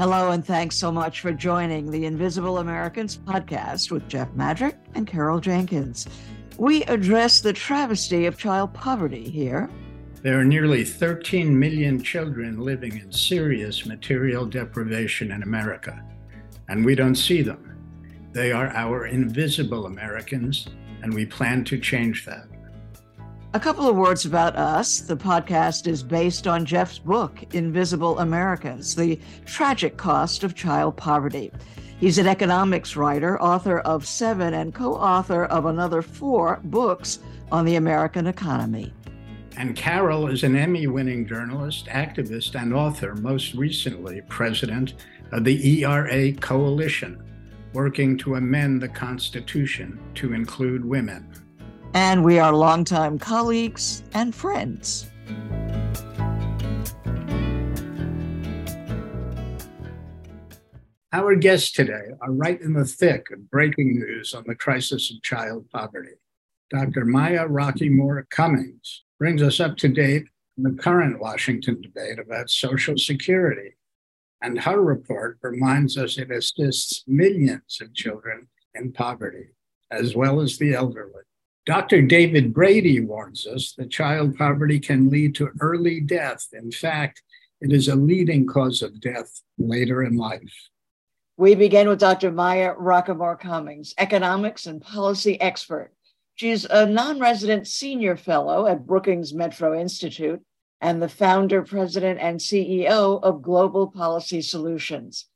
Hello, and thanks so much for joining the Invisible Americans podcast with Jeff Madrick and Carol Jenkins. We address the travesty of child poverty here. There are nearly 13 million children living in serious material deprivation in America, and we don't see them. They are our invisible Americans, and we plan to change that. A couple of words about us. The podcast is based on Jeff's book, Invisible Americans The Tragic Cost of Child Poverty. He's an economics writer, author of seven, and co author of another four books on the American economy. And Carol is an Emmy winning journalist, activist, and author, most recently, president of the ERA Coalition, working to amend the Constitution to include women and we are longtime colleagues and friends. Our guests today are right in the thick of breaking news on the crisis of child poverty. Dr. Maya Rockeymoore Cummings brings us up to date on the current Washington debate about Social Security. And her report reminds us it assists millions of children in poverty, as well as the elderly. Dr. David Brady warns us that child poverty can lead to early death. In fact, it is a leading cause of death later in life. We begin with Dr. Maya Rockeymoore Cummings, economics and policy expert. She's a non resident senior fellow at Brookings Metro Institute and the founder, president, and CEO of Global Policy Solutions.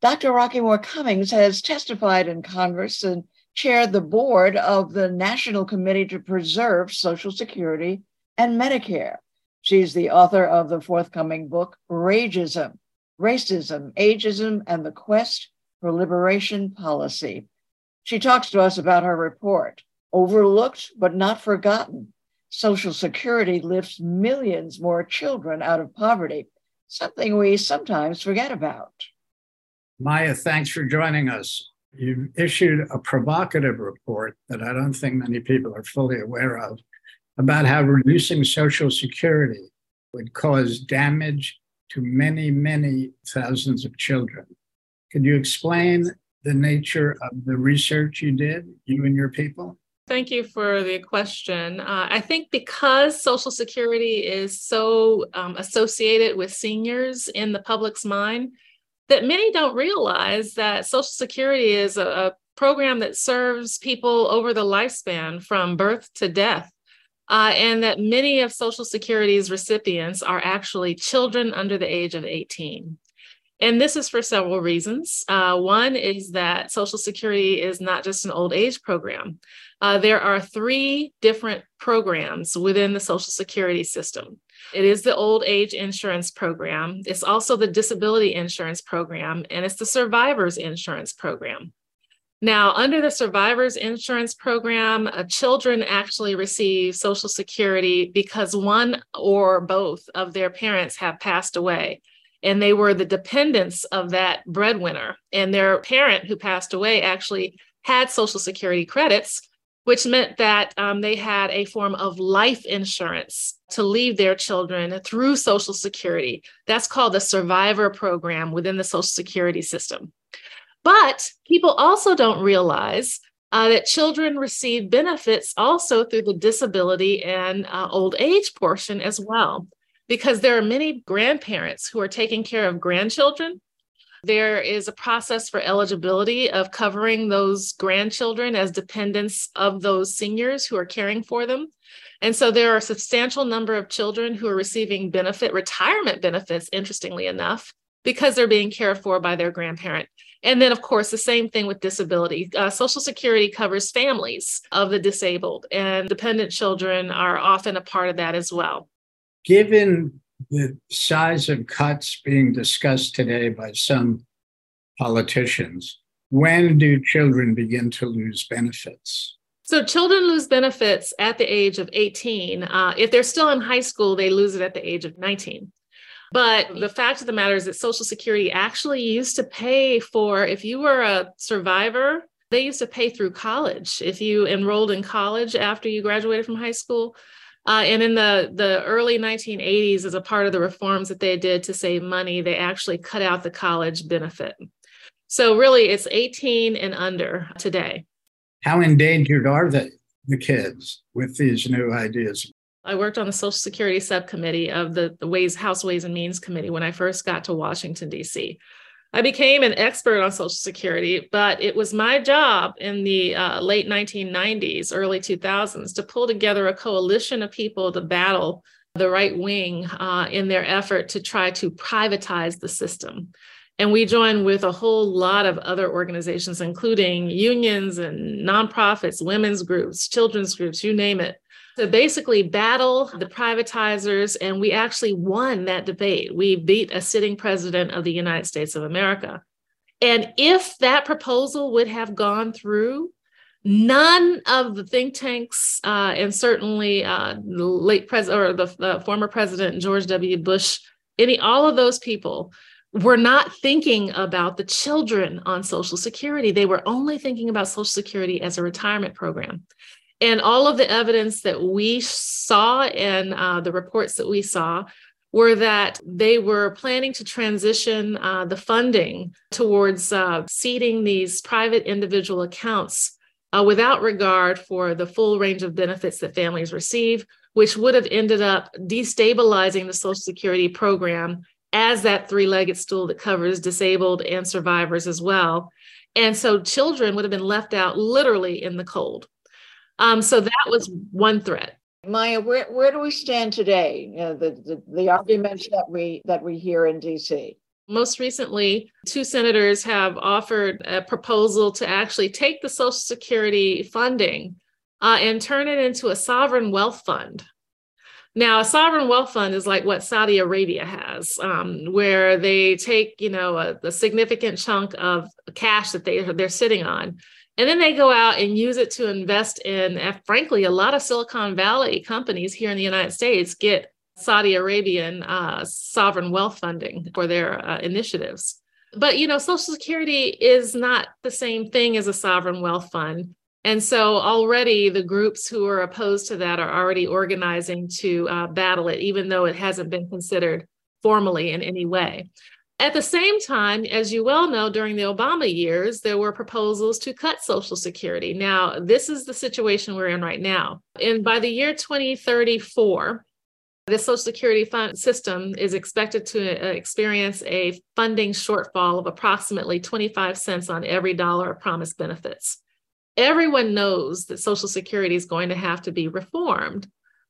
Dr. Rockeymoore Cummings has testified in Congress and chaired the board of the National Committee to Preserve Social Security and Medicare. She's the author of the forthcoming book, Rageism Racism, Ageism, and the Quest for Liberation Policy. She talks to us about her report, Overlooked but Not Forgotten. Social Security lifts millions more children out of poverty, something we sometimes forget about. Maya, thanks for joining us you issued a provocative report that I don't think many people are fully aware of about how reducing Social Security would cause damage to many, many thousands of children. Could you explain the nature of the research you did, you and your people? Thank you for the question. Uh, I think because Social Security is so um, associated with seniors in the public's mind, that many don't realize that Social Security is a, a program that serves people over the lifespan from birth to death. Uh, and that many of Social Security's recipients are actually children under the age of 18. And this is for several reasons. Uh, one is that Social Security is not just an old age program. Uh, there are three different programs within the Social Security system. It is the old age insurance program. It's also the disability insurance program, and it's the survivors insurance program. Now, under the survivors insurance program, uh, children actually receive Social Security because one or both of their parents have passed away. And they were the dependents of that breadwinner. And their parent who passed away actually had Social Security credits which meant that um, they had a form of life insurance to leave their children through Social Security. That's called the survivor program within the Social Security system. But people also don't realize uh, that children receive benefits also through the disability and uh, old age portion as well, because there are many grandparents who are taking care of grandchildren there is a process for eligibility of covering those grandchildren as dependents of those seniors who are caring for them. And so there are a substantial number of children who are receiving benefit, retirement benefits, interestingly enough, because they're being cared for by their grandparent. And then, of course, the same thing with disability. Uh, Social Security covers families of the disabled, and dependent children are often a part of that as well. Given the size of cuts being discussed today by some politicians, when do children begin to lose benefits? So, children lose benefits at the age of 18. Uh, if they're still in high school, they lose it at the age of 19. But the fact of the matter is that Social Security actually used to pay for, if you were a survivor, they used to pay through college. If you enrolled in college after you graduated from high school, Uh, and in the, the early 1980s, as a part of the reforms that they did to save money, they actually cut out the college benefit. So really, it's 18 and under today. How endangered are the, the kids with these new ideas? I worked on the Social Security subcommittee of the, the Ways House Ways and Means Committee when I first got to Washington, D.C. I became an expert on Social Security, but it was my job in the uh, late 1990s, early 2000s to pull together a coalition of people to battle the right wing uh, in their effort to try to privatize the system. And we joined with a whole lot of other organizations, including unions and nonprofits, women's groups, children's groups, you name it, to basically battle the privatizers. And we actually won that debate. We beat a sitting president of the United States of America. And if that proposal would have gone through, none of the think tanks, uh, and certainly uh, the late president or the, the former president George W. Bush, any all of those people were not thinking about the children on Social Security. They were only thinking about Social Security as a retirement program. And all of the evidence that we saw and uh, the reports that we saw were that they were planning to transition uh, the funding towards uh, seeding these private individual accounts uh, without regard for the full range of benefits that families receive, which would have ended up destabilizing the Social Security program as that three legged stool that covers disabled and survivors as well. And so children would have been left out literally in the cold. Um, so that was one threat. Maya, where, where do we stand today? You know, the, the, the arguments that we that we hear in DC. Most recently, two senators have offered a proposal to actually take the Social Security funding uh, and turn it into a sovereign wealth fund. Now, a sovereign wealth fund is like what Saudi Arabia has, um, where they take, you know, a, a, significant chunk of cash that they they're sitting on, and then they go out and use it to invest in, uh, frankly, a lot of Silicon Valley companies here in the United States get Saudi Arabian uh, sovereign wealth funding for their uh, initiatives. But, you know, Social Security is not the same thing as a sovereign wealth fund. And so already the groups who are opposed to that are already organizing to uh, battle it, even though it hasn't been considered formally in any way. At the same time, as you well know, during the Obama years, there were proposals to cut Social Security. Now, this is the situation we're in right now. And by the year 2034, the Social Security fund system is expected to uh, experience a funding shortfall of approximately 25 cents on every dollar of promised benefits. Everyone knows that Social Security is going to have to be reformed.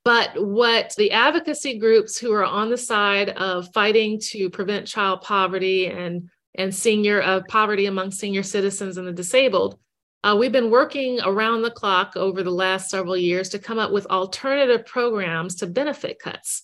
But what the advocacy groups who are on the side of fighting to prevent child poverty and and senior uh, poverty among senior citizens and the disabled, uh, we've been working around the clock over the last several years to come up with alternative programs to benefit cuts.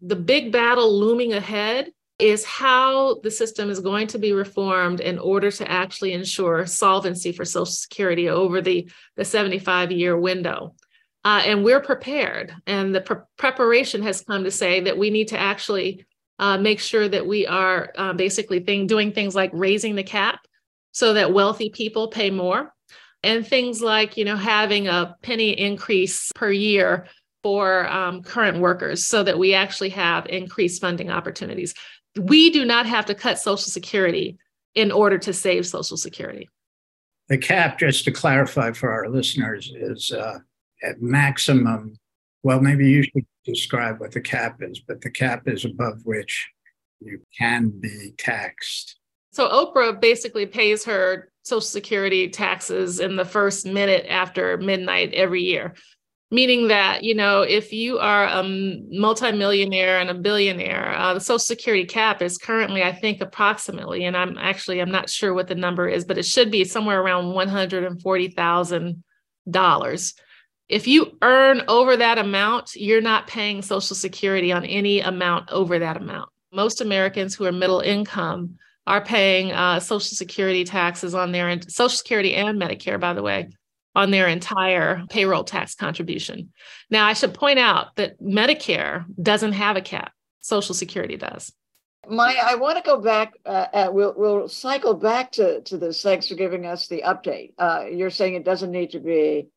The big battle looming ahead is how the system is going to be reformed in order to actually ensure solvency for Social Security over the, the 75 year window. Uh, and we're prepared. And the pre- preparation has come to say that we need to actually uh, make sure that we are uh, basically thing, doing things like raising the cap so that wealthy people pay more, and things like you know having a penny increase per year for um, current workers so that we actually have increased funding opportunities. We do not have to cut Social Security in order to save Social Security. The cap, just to clarify for our listeners, is uh, at maximum, well, maybe you should describe what the cap is, but the cap is above which you can be taxed. So Oprah basically pays her Social Security taxes in the first minute after midnight every year. Meaning that, you know, if you are a multimillionaire and a billionaire, uh, the Social Security cap is currently, I think, approximately, and I'm actually, I'm not sure what the number is, but it should be somewhere around $140,000 if you earn over that amount, you're not paying Social Security on any amount over that amount. Most Americans who are middle income are paying uh, Social Security taxes on their Social Security and Medicare, by the way, on their entire payroll tax contribution. Now, I should point out that Medicare doesn't have a cap. Social Security does. Maya, I want to go back. Uh, uh, we'll we'll cycle back to to this. Thanks for giving us the update. Uh, you're saying it doesn't need to be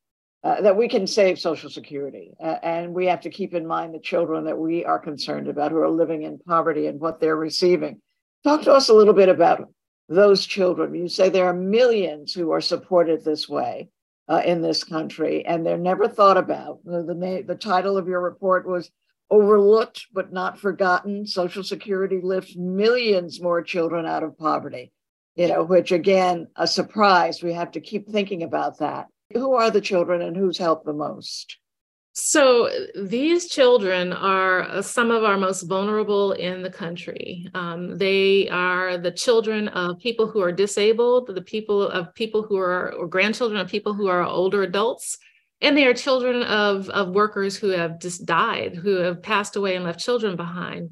uh, that we can save Social Security. Uh, and we have to keep in mind the children that we are concerned about who are living in poverty and what they're receiving. Talk to us a little bit about those children. You say there are millions who are supported this way uh, in this country, and they're never thought about. The, the, the title of your report was Overlooked but Not Forgotten. Social Security lifts millions more children out of poverty, you know, which again, a surprise. We have to keep thinking about that. Who are the children and who's helped the most? So these children are uh, some of our most vulnerable in the country. Um, they are the children of people who are disabled, the people of people who are or grandchildren of people who are older adults, and they are children of, of workers who have just died, who have passed away and left children behind.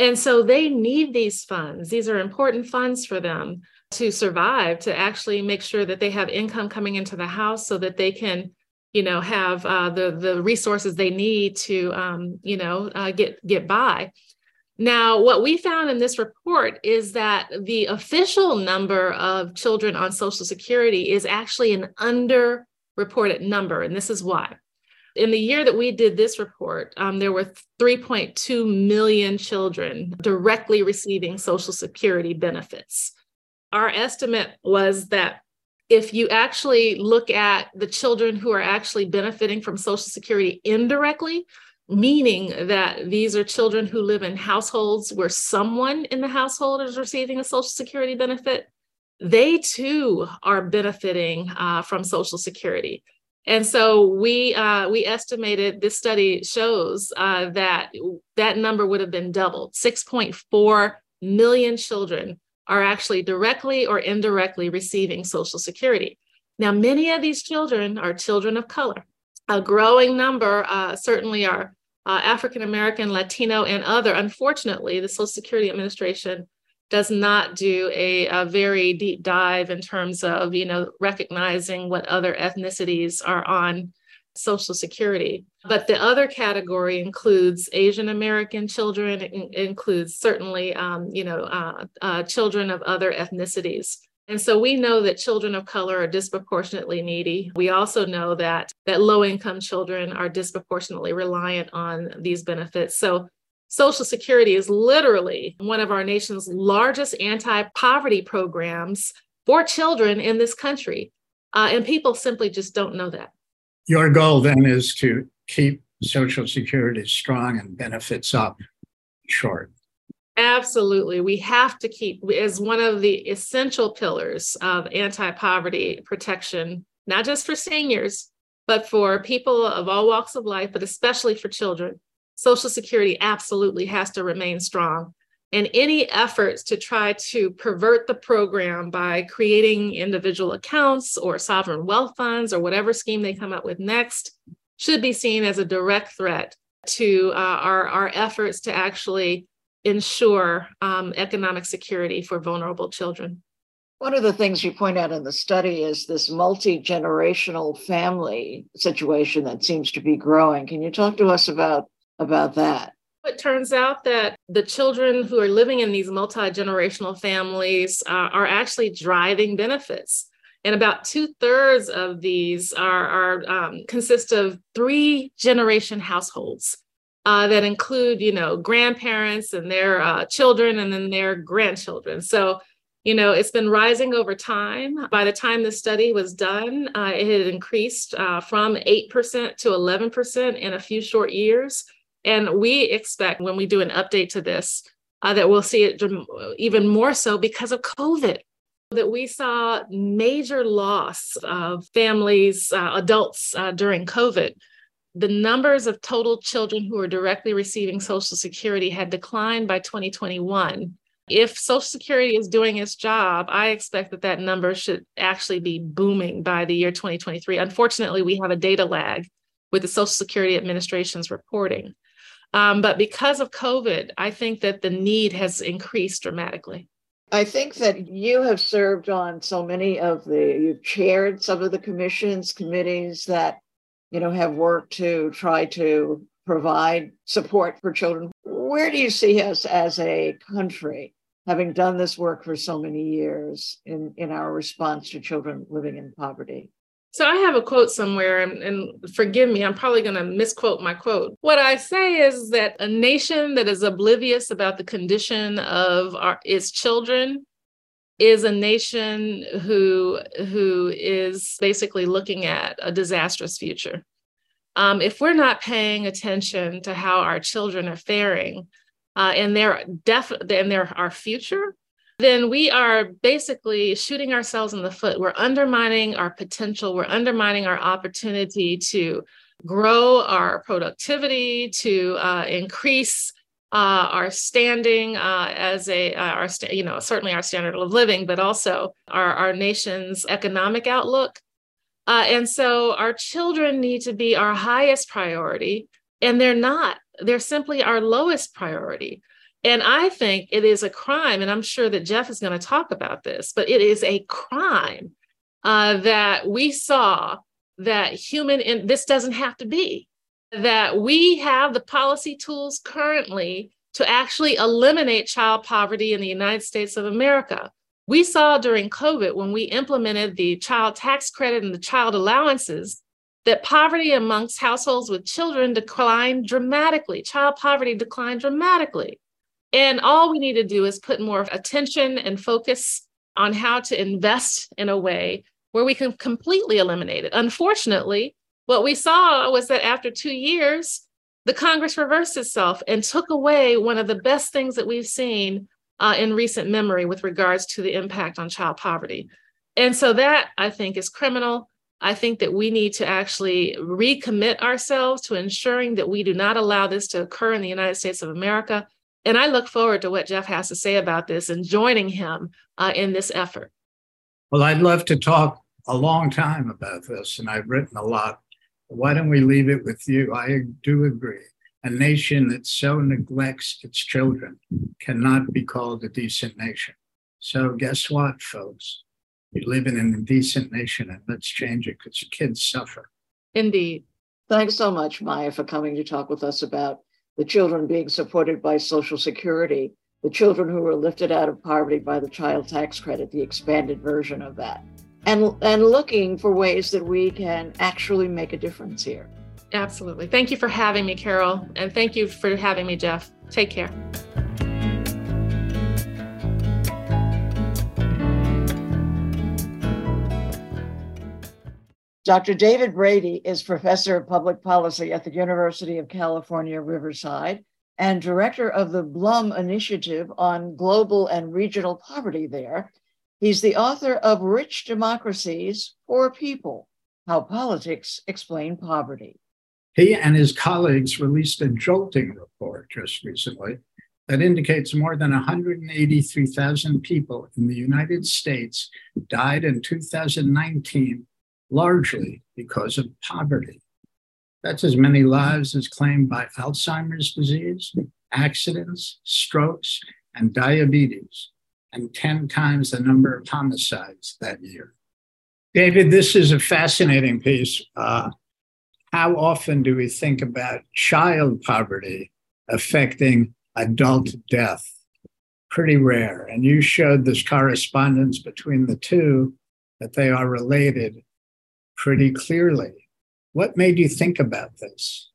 And so they need these funds. These are important funds for them to survive, to actually make sure that they have income coming into the house so that they can you know have uh, the the resources they need to um, you know uh, get get by. Now what we found in this report is that the official number of children on social security is actually an underreported number and this is why. In the year that we did this report um, there were 3.2 million children directly receiving social security benefits our estimate was that if you actually look at the children who are actually benefiting from Social Security indirectly, meaning that these are children who live in households where someone in the household is receiving a Social Security benefit, they too are benefiting uh, from Social Security. And so we uh, we estimated this study shows uh, that that number would have been doubled. 6.4 million children are actually directly or indirectly receiving Social Security. Now, many of these children are children of color. A growing number uh, certainly are uh, African American, Latino, and other. Unfortunately, the Social Security Administration does not do a, a, very deep dive in terms of you know recognizing what other ethnicities are on Social Security. But the other category includes Asian American children, it includes certainly, um, you know, uh, uh, children of other ethnicities. And so we know that children of color are disproportionately needy. We also know that that low income children are disproportionately reliant on these benefits. So Social Security is literally one of our nation's largest anti-poverty programs for children in this country. Uh, and people simply just don't know that. Your goal then is to keep Social Security strong and benefits up short. Absolutely. We have to keep as one of the essential pillars of anti-poverty protection, not just for seniors, but for people of all walks of life, but especially for children. Social Security absolutely has to remain strong and any efforts to try to pervert the program by creating individual accounts or sovereign wealth funds or whatever scheme they come up with next should be seen as a direct threat to uh, our, our efforts to actually ensure um, economic security for vulnerable children. One of the things you point out in the study is this multi generational family situation that seems to be growing. Can you talk to us about, about that? It turns out that the children who are living in these multi generational families uh, are actually driving benefits. And about two thirds of these are, are um, consist of three generation households uh, that include, you know, grandparents and their uh, children and then their grandchildren. So, you know, it's been rising over time. By the time the study was done, uh, it had increased uh, from 8% to 11% in a few short years. And we expect when we do an update to this uh, that we'll see it even more so because of COVID. That we saw major loss of families, uh, adults uh, during COVID. The numbers of total children who are directly receiving Social Security had declined by 2021. If Social Security is doing its job, I expect that that number should actually be booming by the year 2023. Unfortunately, we have a data lag with the Social Security Administration's reporting. Um, but because of COVID, I think that the need has increased dramatically. I think that you have served on so many of the, you've chaired some of the commissions, committees that, you know, have worked to try to provide support for children. Where do you see us as a country, having done this work for so many years in, in our response to children living in poverty? So I have a quote somewhere, and, and forgive me, I'm probably going to misquote my quote. What I say is that a nation that is oblivious about the condition of our, its children is a nation who who is basically looking at a disastrous future. Um, if we're not paying attention to how our children are faring uh, and their def and their our future, then we are basically shooting ourselves in the foot. We're undermining our potential, we're undermining our opportunity to grow our productivity, to uh, increase uh, our standing uh, as a uh, our you know certainly our standard of living, but also our our nation's economic outlook. Uh, and so our children need to be our highest priority, and they're not. They're simply our lowest priority. And I think it is a crime, and I'm sure that Jeff is going to talk about this, but it is a crime uh, that we saw that human, and this doesn't have to be, that we have the policy tools currently to actually eliminate child poverty in the United States of America. We saw during COVID when we implemented the child tax credit and the child allowances that poverty amongst households with children declined dramatically. Child poverty declined dramatically. And all we need to do is put more attention and focus on how to invest in a way where we can completely eliminate it. Unfortunately, what we saw was that after two years, the Congress reversed itself and took away one of the best things that we've seen uh, in recent memory with regards to the impact on child poverty. And so that I think is criminal. I think that we need to actually recommit ourselves to ensuring that we do not allow this to occur in the United States of America. And I look forward to what Jeff has to say about this and joining him uh, in this effort. Well, I'd love to talk a long time about this, and I've written a lot. Why don't we leave it with you? I do agree. A nation that so neglects its children cannot be called a decent nation. So, guess what, folks? We live in an indecent nation, and let's change it because kids suffer. Indeed. Thanks so much, Maya, for coming to talk with us about the children being supported by Social Security, the children who were lifted out of poverty by the child tax credit, the expanded version of that, and, and looking for ways that we can actually make a difference here. Absolutely. Thank you for having me, Carol. And thank you for having me, Jeff. Take care. Dr. David Brady is professor of public policy at the University of California, Riverside, and director of the Blum Initiative on Global and Regional Poverty there. He's the author of Rich Democracies, Poor People How Politics Explain Poverty. He and his colleagues released a jolting report just recently that indicates more than 183,000 people in the United States died in 2019 largely because of poverty. That's as many lives as claimed by Alzheimer's disease, accidents, strokes, and diabetes, and 10 times the number of homicides that year. David, this is a fascinating piece. Uh, how often do we think about child poverty affecting adult death? Pretty rare. And you showed this correspondence between the two, that they are related pretty clearly. What made you think about this?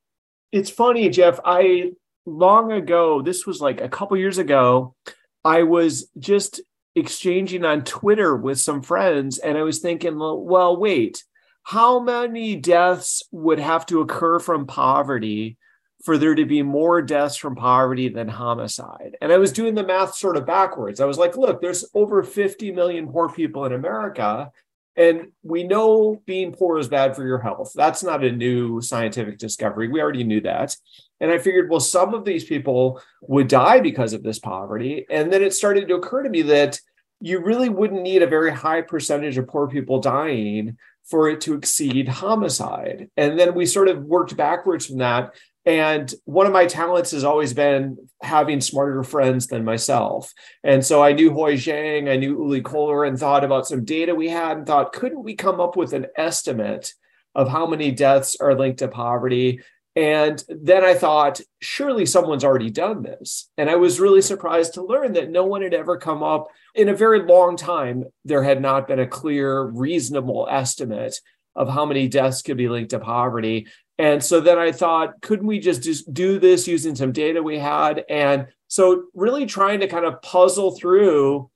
It's funny, Jeff. I long ago, this was like a couple years ago, I was just exchanging on Twitter with some friends, and I was thinking, well, wait, how many deaths would have to occur from poverty for there to be more deaths from poverty than homicide? And I was doing the math sort of backwards. I was like, look, there's over 50 million poor people in America. And we know being poor is bad for your health. That's not a new scientific discovery. We already knew that. And I figured, well, some of these people would die because of this poverty. And then it started to occur to me that you really wouldn't need a very high percentage of poor people dying for it to exceed homicide. And then we sort of worked backwards from that and one of my talents has always been having smarter friends than myself. And so I knew Hui Zheng, I knew Uli Kohler, and thought about some data we had and thought, couldn't we come up with an estimate of how many deaths are linked to poverty? And then I thought, surely someone's already done this. And I was really surprised to learn that no one had ever come up in a very long time. There had not been a clear, reasonable estimate of how many deaths could be linked to poverty. And so then I thought, couldn't we just, just do this using some data we had? And so really trying to kind of puzzle through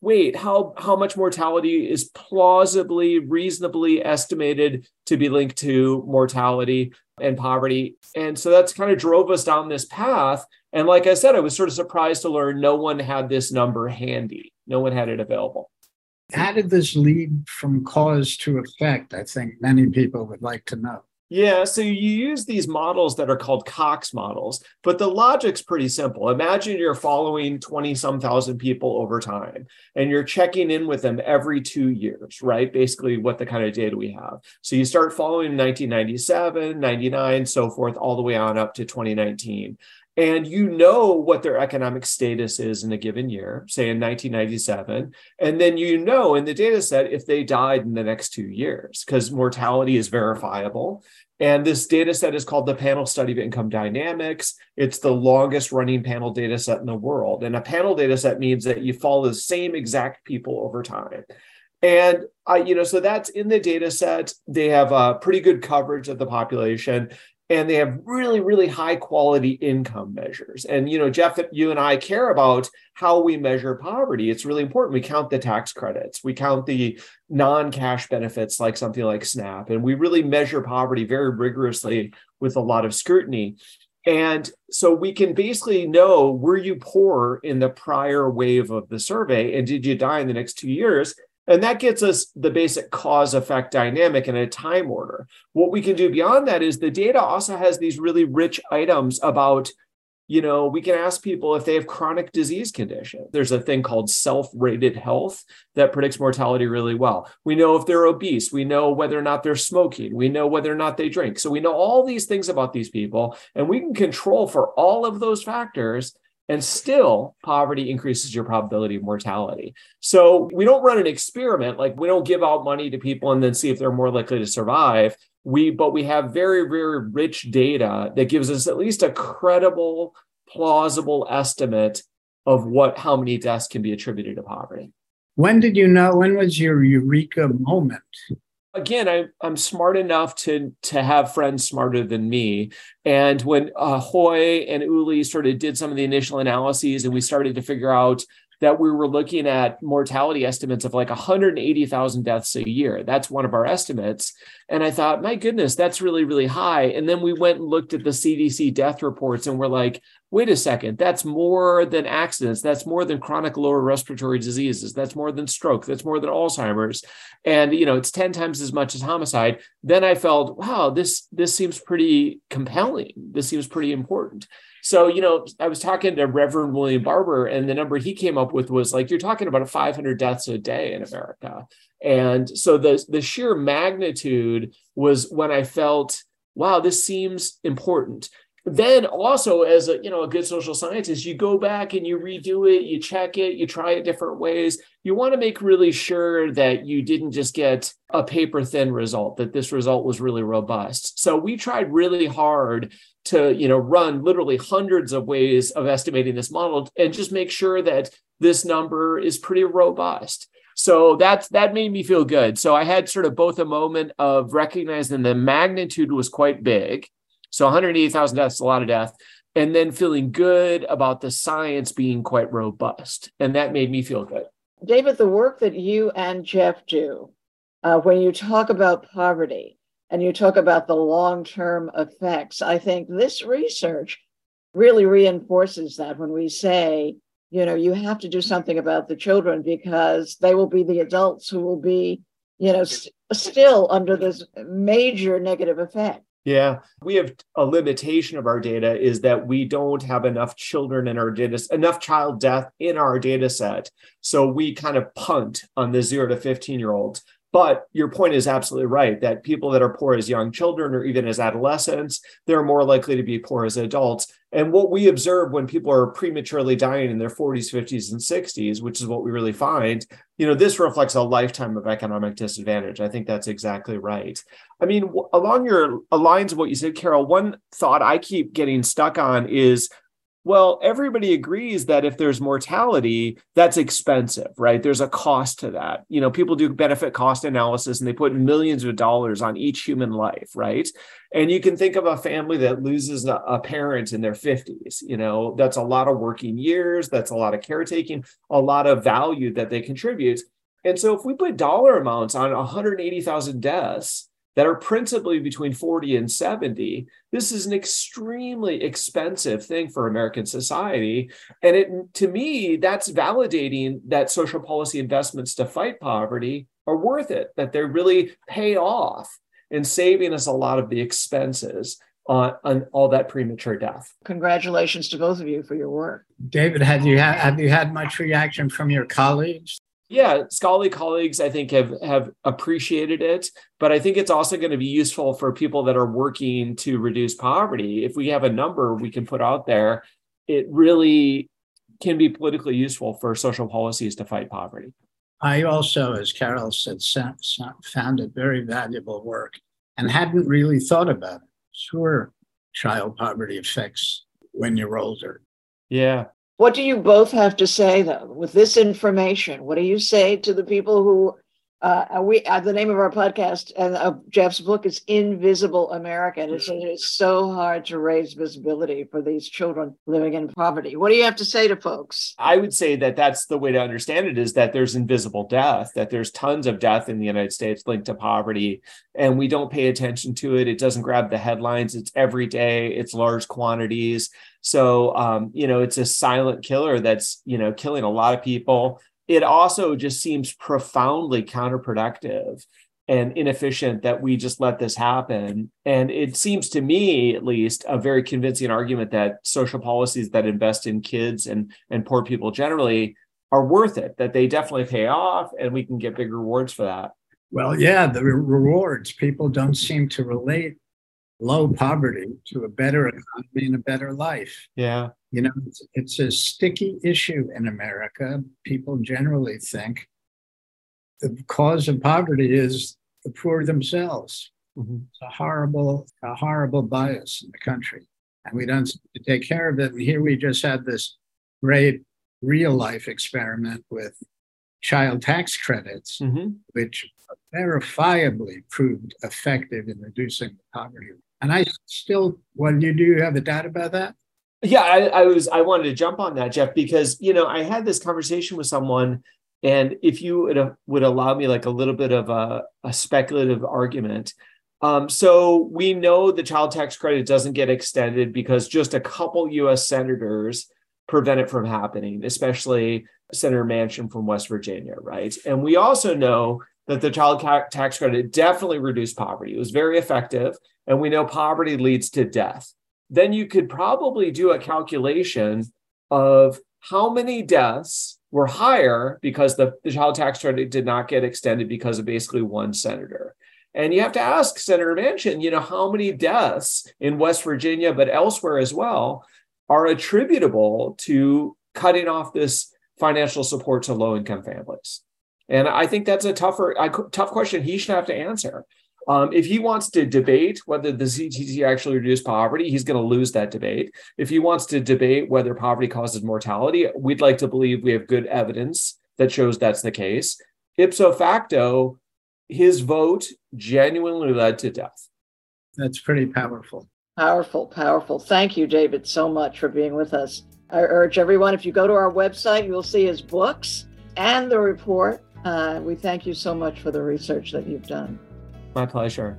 wait, how, how much mortality is plausibly, reasonably estimated to be linked to mortality and poverty? And so that's kind of drove us down this path. And like I said, I was sort of surprised to learn no one had this number handy, no one had it available. How did this lead from cause to effect? I think many people would like to know. Yeah, so you use these models that are called Cox models, but the logic's pretty simple. Imagine you're following 20 some thousand people over time and you're checking in with them every two years, right? Basically, what the kind of data we have. So you start following 1997, 99, so forth, all the way on up to 2019 and you know what their economic status is in a given year, say in 1997, and then you know in the data set if they died in the next two years, because mortality is verifiable. And this data set is called the Panel Study of Income Dynamics. It's the longest running panel data set in the world. And a panel data set means that you follow the same exact people over time. And I, you know, so that's in the data set. They have a pretty good coverage of the population and they have really really high quality income measures. And you know jeff you and i care about how we measure poverty it's really important. We count the tax credits we count the non-cash benefits like something like snap and we really measure poverty very rigorously with a lot of scrutiny. And so we can basically know were you poor in the prior wave of the survey and did you die in the next two years and that gets us the basic cause effect dynamic in a time order. What we can do beyond that is the data also has these really rich items about, you know, we can ask people if they have chronic disease condition. There's a thing called self-rated health that predicts mortality really well. We know if they're obese, we know whether or not they're smoking, we know whether or not they drink. So we know all these things about these people and we can control for all of those factors and still poverty increases your probability of mortality. So we don't run an experiment like we don't give out money to people and then see if they're more likely to survive. We but we have very very rich data that gives us at least a credible plausible estimate of what how many deaths can be attributed to poverty. When did you know when was your eureka moment? Again, I, I'm smart enough to to have friends smarter than me. And when uh, Hui and Uli sort of did some of the initial analyses, and we started to figure out that we were looking at mortality estimates of like 180,000 deaths a year. That's one of our estimates. And I thought, my goodness, that's really, really high. And then we went and looked at the CDC death reports and we're like, wait a second, that's more than accidents. That's more than chronic lower respiratory diseases. That's more than stroke. That's more than Alzheimer's. And, you know, it's 10 times as much as homicide. Then I felt, wow, this, this seems pretty compelling. This seems pretty important. So, you know, I was talking to Reverend William Barber, and the number he came up with was like, you're talking about 500 deaths a day in America. And so the, the sheer magnitude was when I felt, wow, this seems important. Then also as a you know a good social scientist you go back and you redo it you check it you try it different ways. You want to make really sure that you didn't just get a paper thin result that this result was really robust. So we tried really hard to you know run literally hundreds of ways of estimating this model and just make sure that this number is pretty robust so that's that made me feel good so i had sort of both a moment of recognizing the magnitude was quite big so 180,000 deaths, a lot of death. And then feeling good about the science being quite robust. And that made me feel good. David, the work that you and Jeff do, uh, when you talk about poverty and you talk about the long term effects, I think this research really reinforces that when we say, you know, you have to do something about the children because they will be the adults who will be, you know, st- still under this major negative effect. Yeah, we have a limitation of our data is that we don't have enough children in our data, enough child death in our data set. So we kind of punt on the zero to 15 year olds. But your point is absolutely right that people that are poor as young children or even as adolescents, they're more likely to be poor as adults. And what we observe when people are prematurely dying in their 40s, 50s, and 60s, which is what we really find, you know, this reflects a lifetime of economic disadvantage. I think that's exactly right. I mean, along your lines of what you said, Carol, one thought I keep getting stuck on is Well, everybody agrees that if there's mortality, that's expensive, right? There's a cost to that. You know, people do benefit cost analysis and they put millions of dollars on each human life, right? And you can think of a family that loses a, parent in their 50s. You know, that's a lot of working years, that's a lot of caretaking, a lot of value that they contribute. And so if we put dollar amounts on 180,000 deaths, that are principally between 40 and 70 this is an extremely expensive thing for american society and it to me that's validating that social policy investments to fight poverty are worth it that they really pay off in saving us a lot of the expenses on, on all that premature death. Congratulations to both of you for your work. David, have you had, have you had much reaction from your colleagues? Yeah, scholarly colleagues, I think, have have appreciated it, but I think it's also going to be useful for people that are working to reduce poverty. If we have a number we can put out there, it really can be politically useful for social policies to fight poverty. I also, as Carol said, found it very valuable work and hadn't really thought about it. Sure, child poverty affects when you're older. Yeah. What do you both have to say, though, with this information? What do you say to the people who uh, we uh, the name of our podcast and Jeff's book is Invisible America. It's, it's so hard to raise visibility for these children living in poverty. What do you have to say to folks? I would say that that's the way to understand it is that there's invisible death, that there's tons of death in the United States linked to poverty, and we don't pay attention to it. It doesn't grab the headlines. It's every day. It's large quantities. So, um, you know, it's a silent killer that's, you know, killing a lot of people. It also just seems profoundly counterproductive and inefficient that we just let this happen. And it seems to me, at least, a very convincing argument that social policies that invest in kids and, and poor people generally are worth it, that they definitely pay off and we can get big rewards for that. Well, yeah, the rewards. People don't seem to relate low poverty to a better economy and a better life. Yeah. You know, it's, it's a sticky issue in America. People generally think the cause of poverty is the poor themselves. Mm-hmm. It's a horrible, a horrible bias in the country. And we don't take care of it. And here we just had this great real life experiment with child tax credits, mm-hmm. which verifiably proved effective in reducing poverty and I still, well, you do have the data about that? Yeah, I, I, was. I wanted to jump on that, Jeff, because you know I had this conversation with someone, and if you would, would allow me like a little bit of a, a speculative argument. Um, so we know the child tax credit doesn't get extended because just a couple U.S. senators prevent it from happening, especially Senator Manchin from West Virginia, right? And we also know that the child tax credit definitely reduced poverty. It was very effective and we know poverty leads to death, then you could probably do a calculation of how many deaths were higher because the, the child tax credit did not get extended because of basically one senator. And you have to ask Senator Manchin, you know, how many deaths in West Virginia, but elsewhere as well, are attributable to cutting off this financial support to low income families? And I think that's a tougher, a tough question he should have to answer. Um, if he wants to debate whether the CTC actually reduced poverty, he's going to lose that debate. If he wants to debate whether poverty causes mortality, we'd like to believe we have good evidence that shows that's the case. Ipso facto, his vote genuinely led to death. That's pretty powerful. Powerful, powerful. Thank you, David, so much for being with us. I urge everyone, if you go to our website, you'll see his books and the report. Uh, we thank you so much for the research that you've done. My pleasure.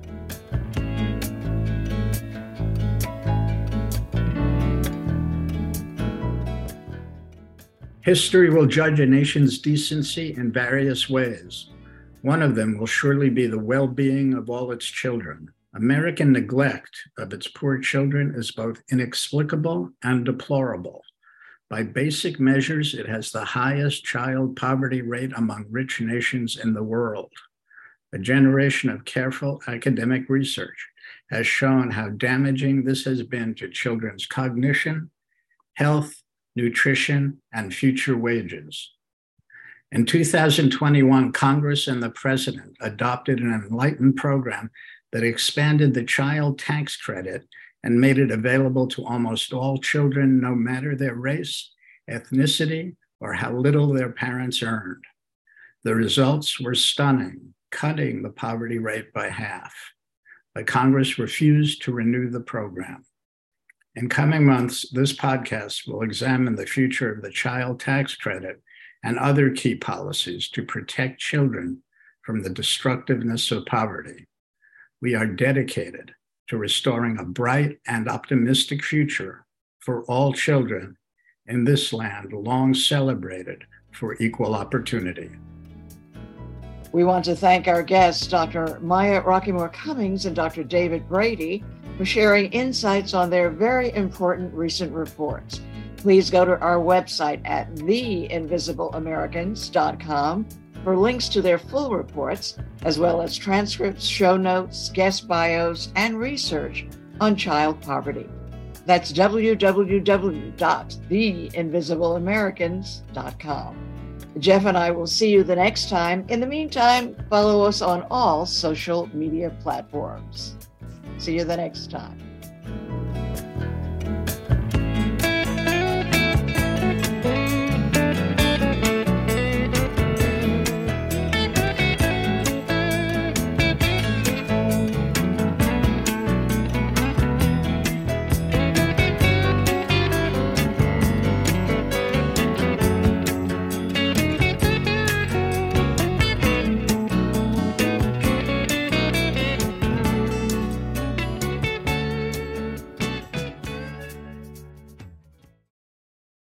History will judge a nation's decency in various ways. One of them will surely be the well being of all its children. American neglect of its poor children is both inexplicable and deplorable. By basic measures, it has the highest child poverty rate among rich nations in the world. A generation of careful academic research has shown how damaging this has been to children's cognition, health, nutrition, and future wages. In 2021, Congress and the President adopted an enlightened program that expanded the child tax credit and made it available to almost all children, no matter their race, ethnicity, or how little their parents earned. The results were stunning, cutting the poverty rate by half. But Congress refused to renew the program. In coming months, this podcast will examine the future of the child tax credit and other key policies to protect children from the destructiveness of poverty. We are dedicated to restoring a bright and optimistic future for all children in this land long celebrated for equal opportunity. We want to thank our guests, Dr. Maya Rockeymoore Cummings and Dr. David Brady, for sharing insights on their very important recent reports. Please go to our website at theinvisibleamericans.com for links to their full reports, as well as transcripts, show notes, guest bios, and research on child poverty. That's www.theinvisibleamericans.com. Jeff and I will see you the next time. In the meantime, follow us on all social media platforms. See you the next time.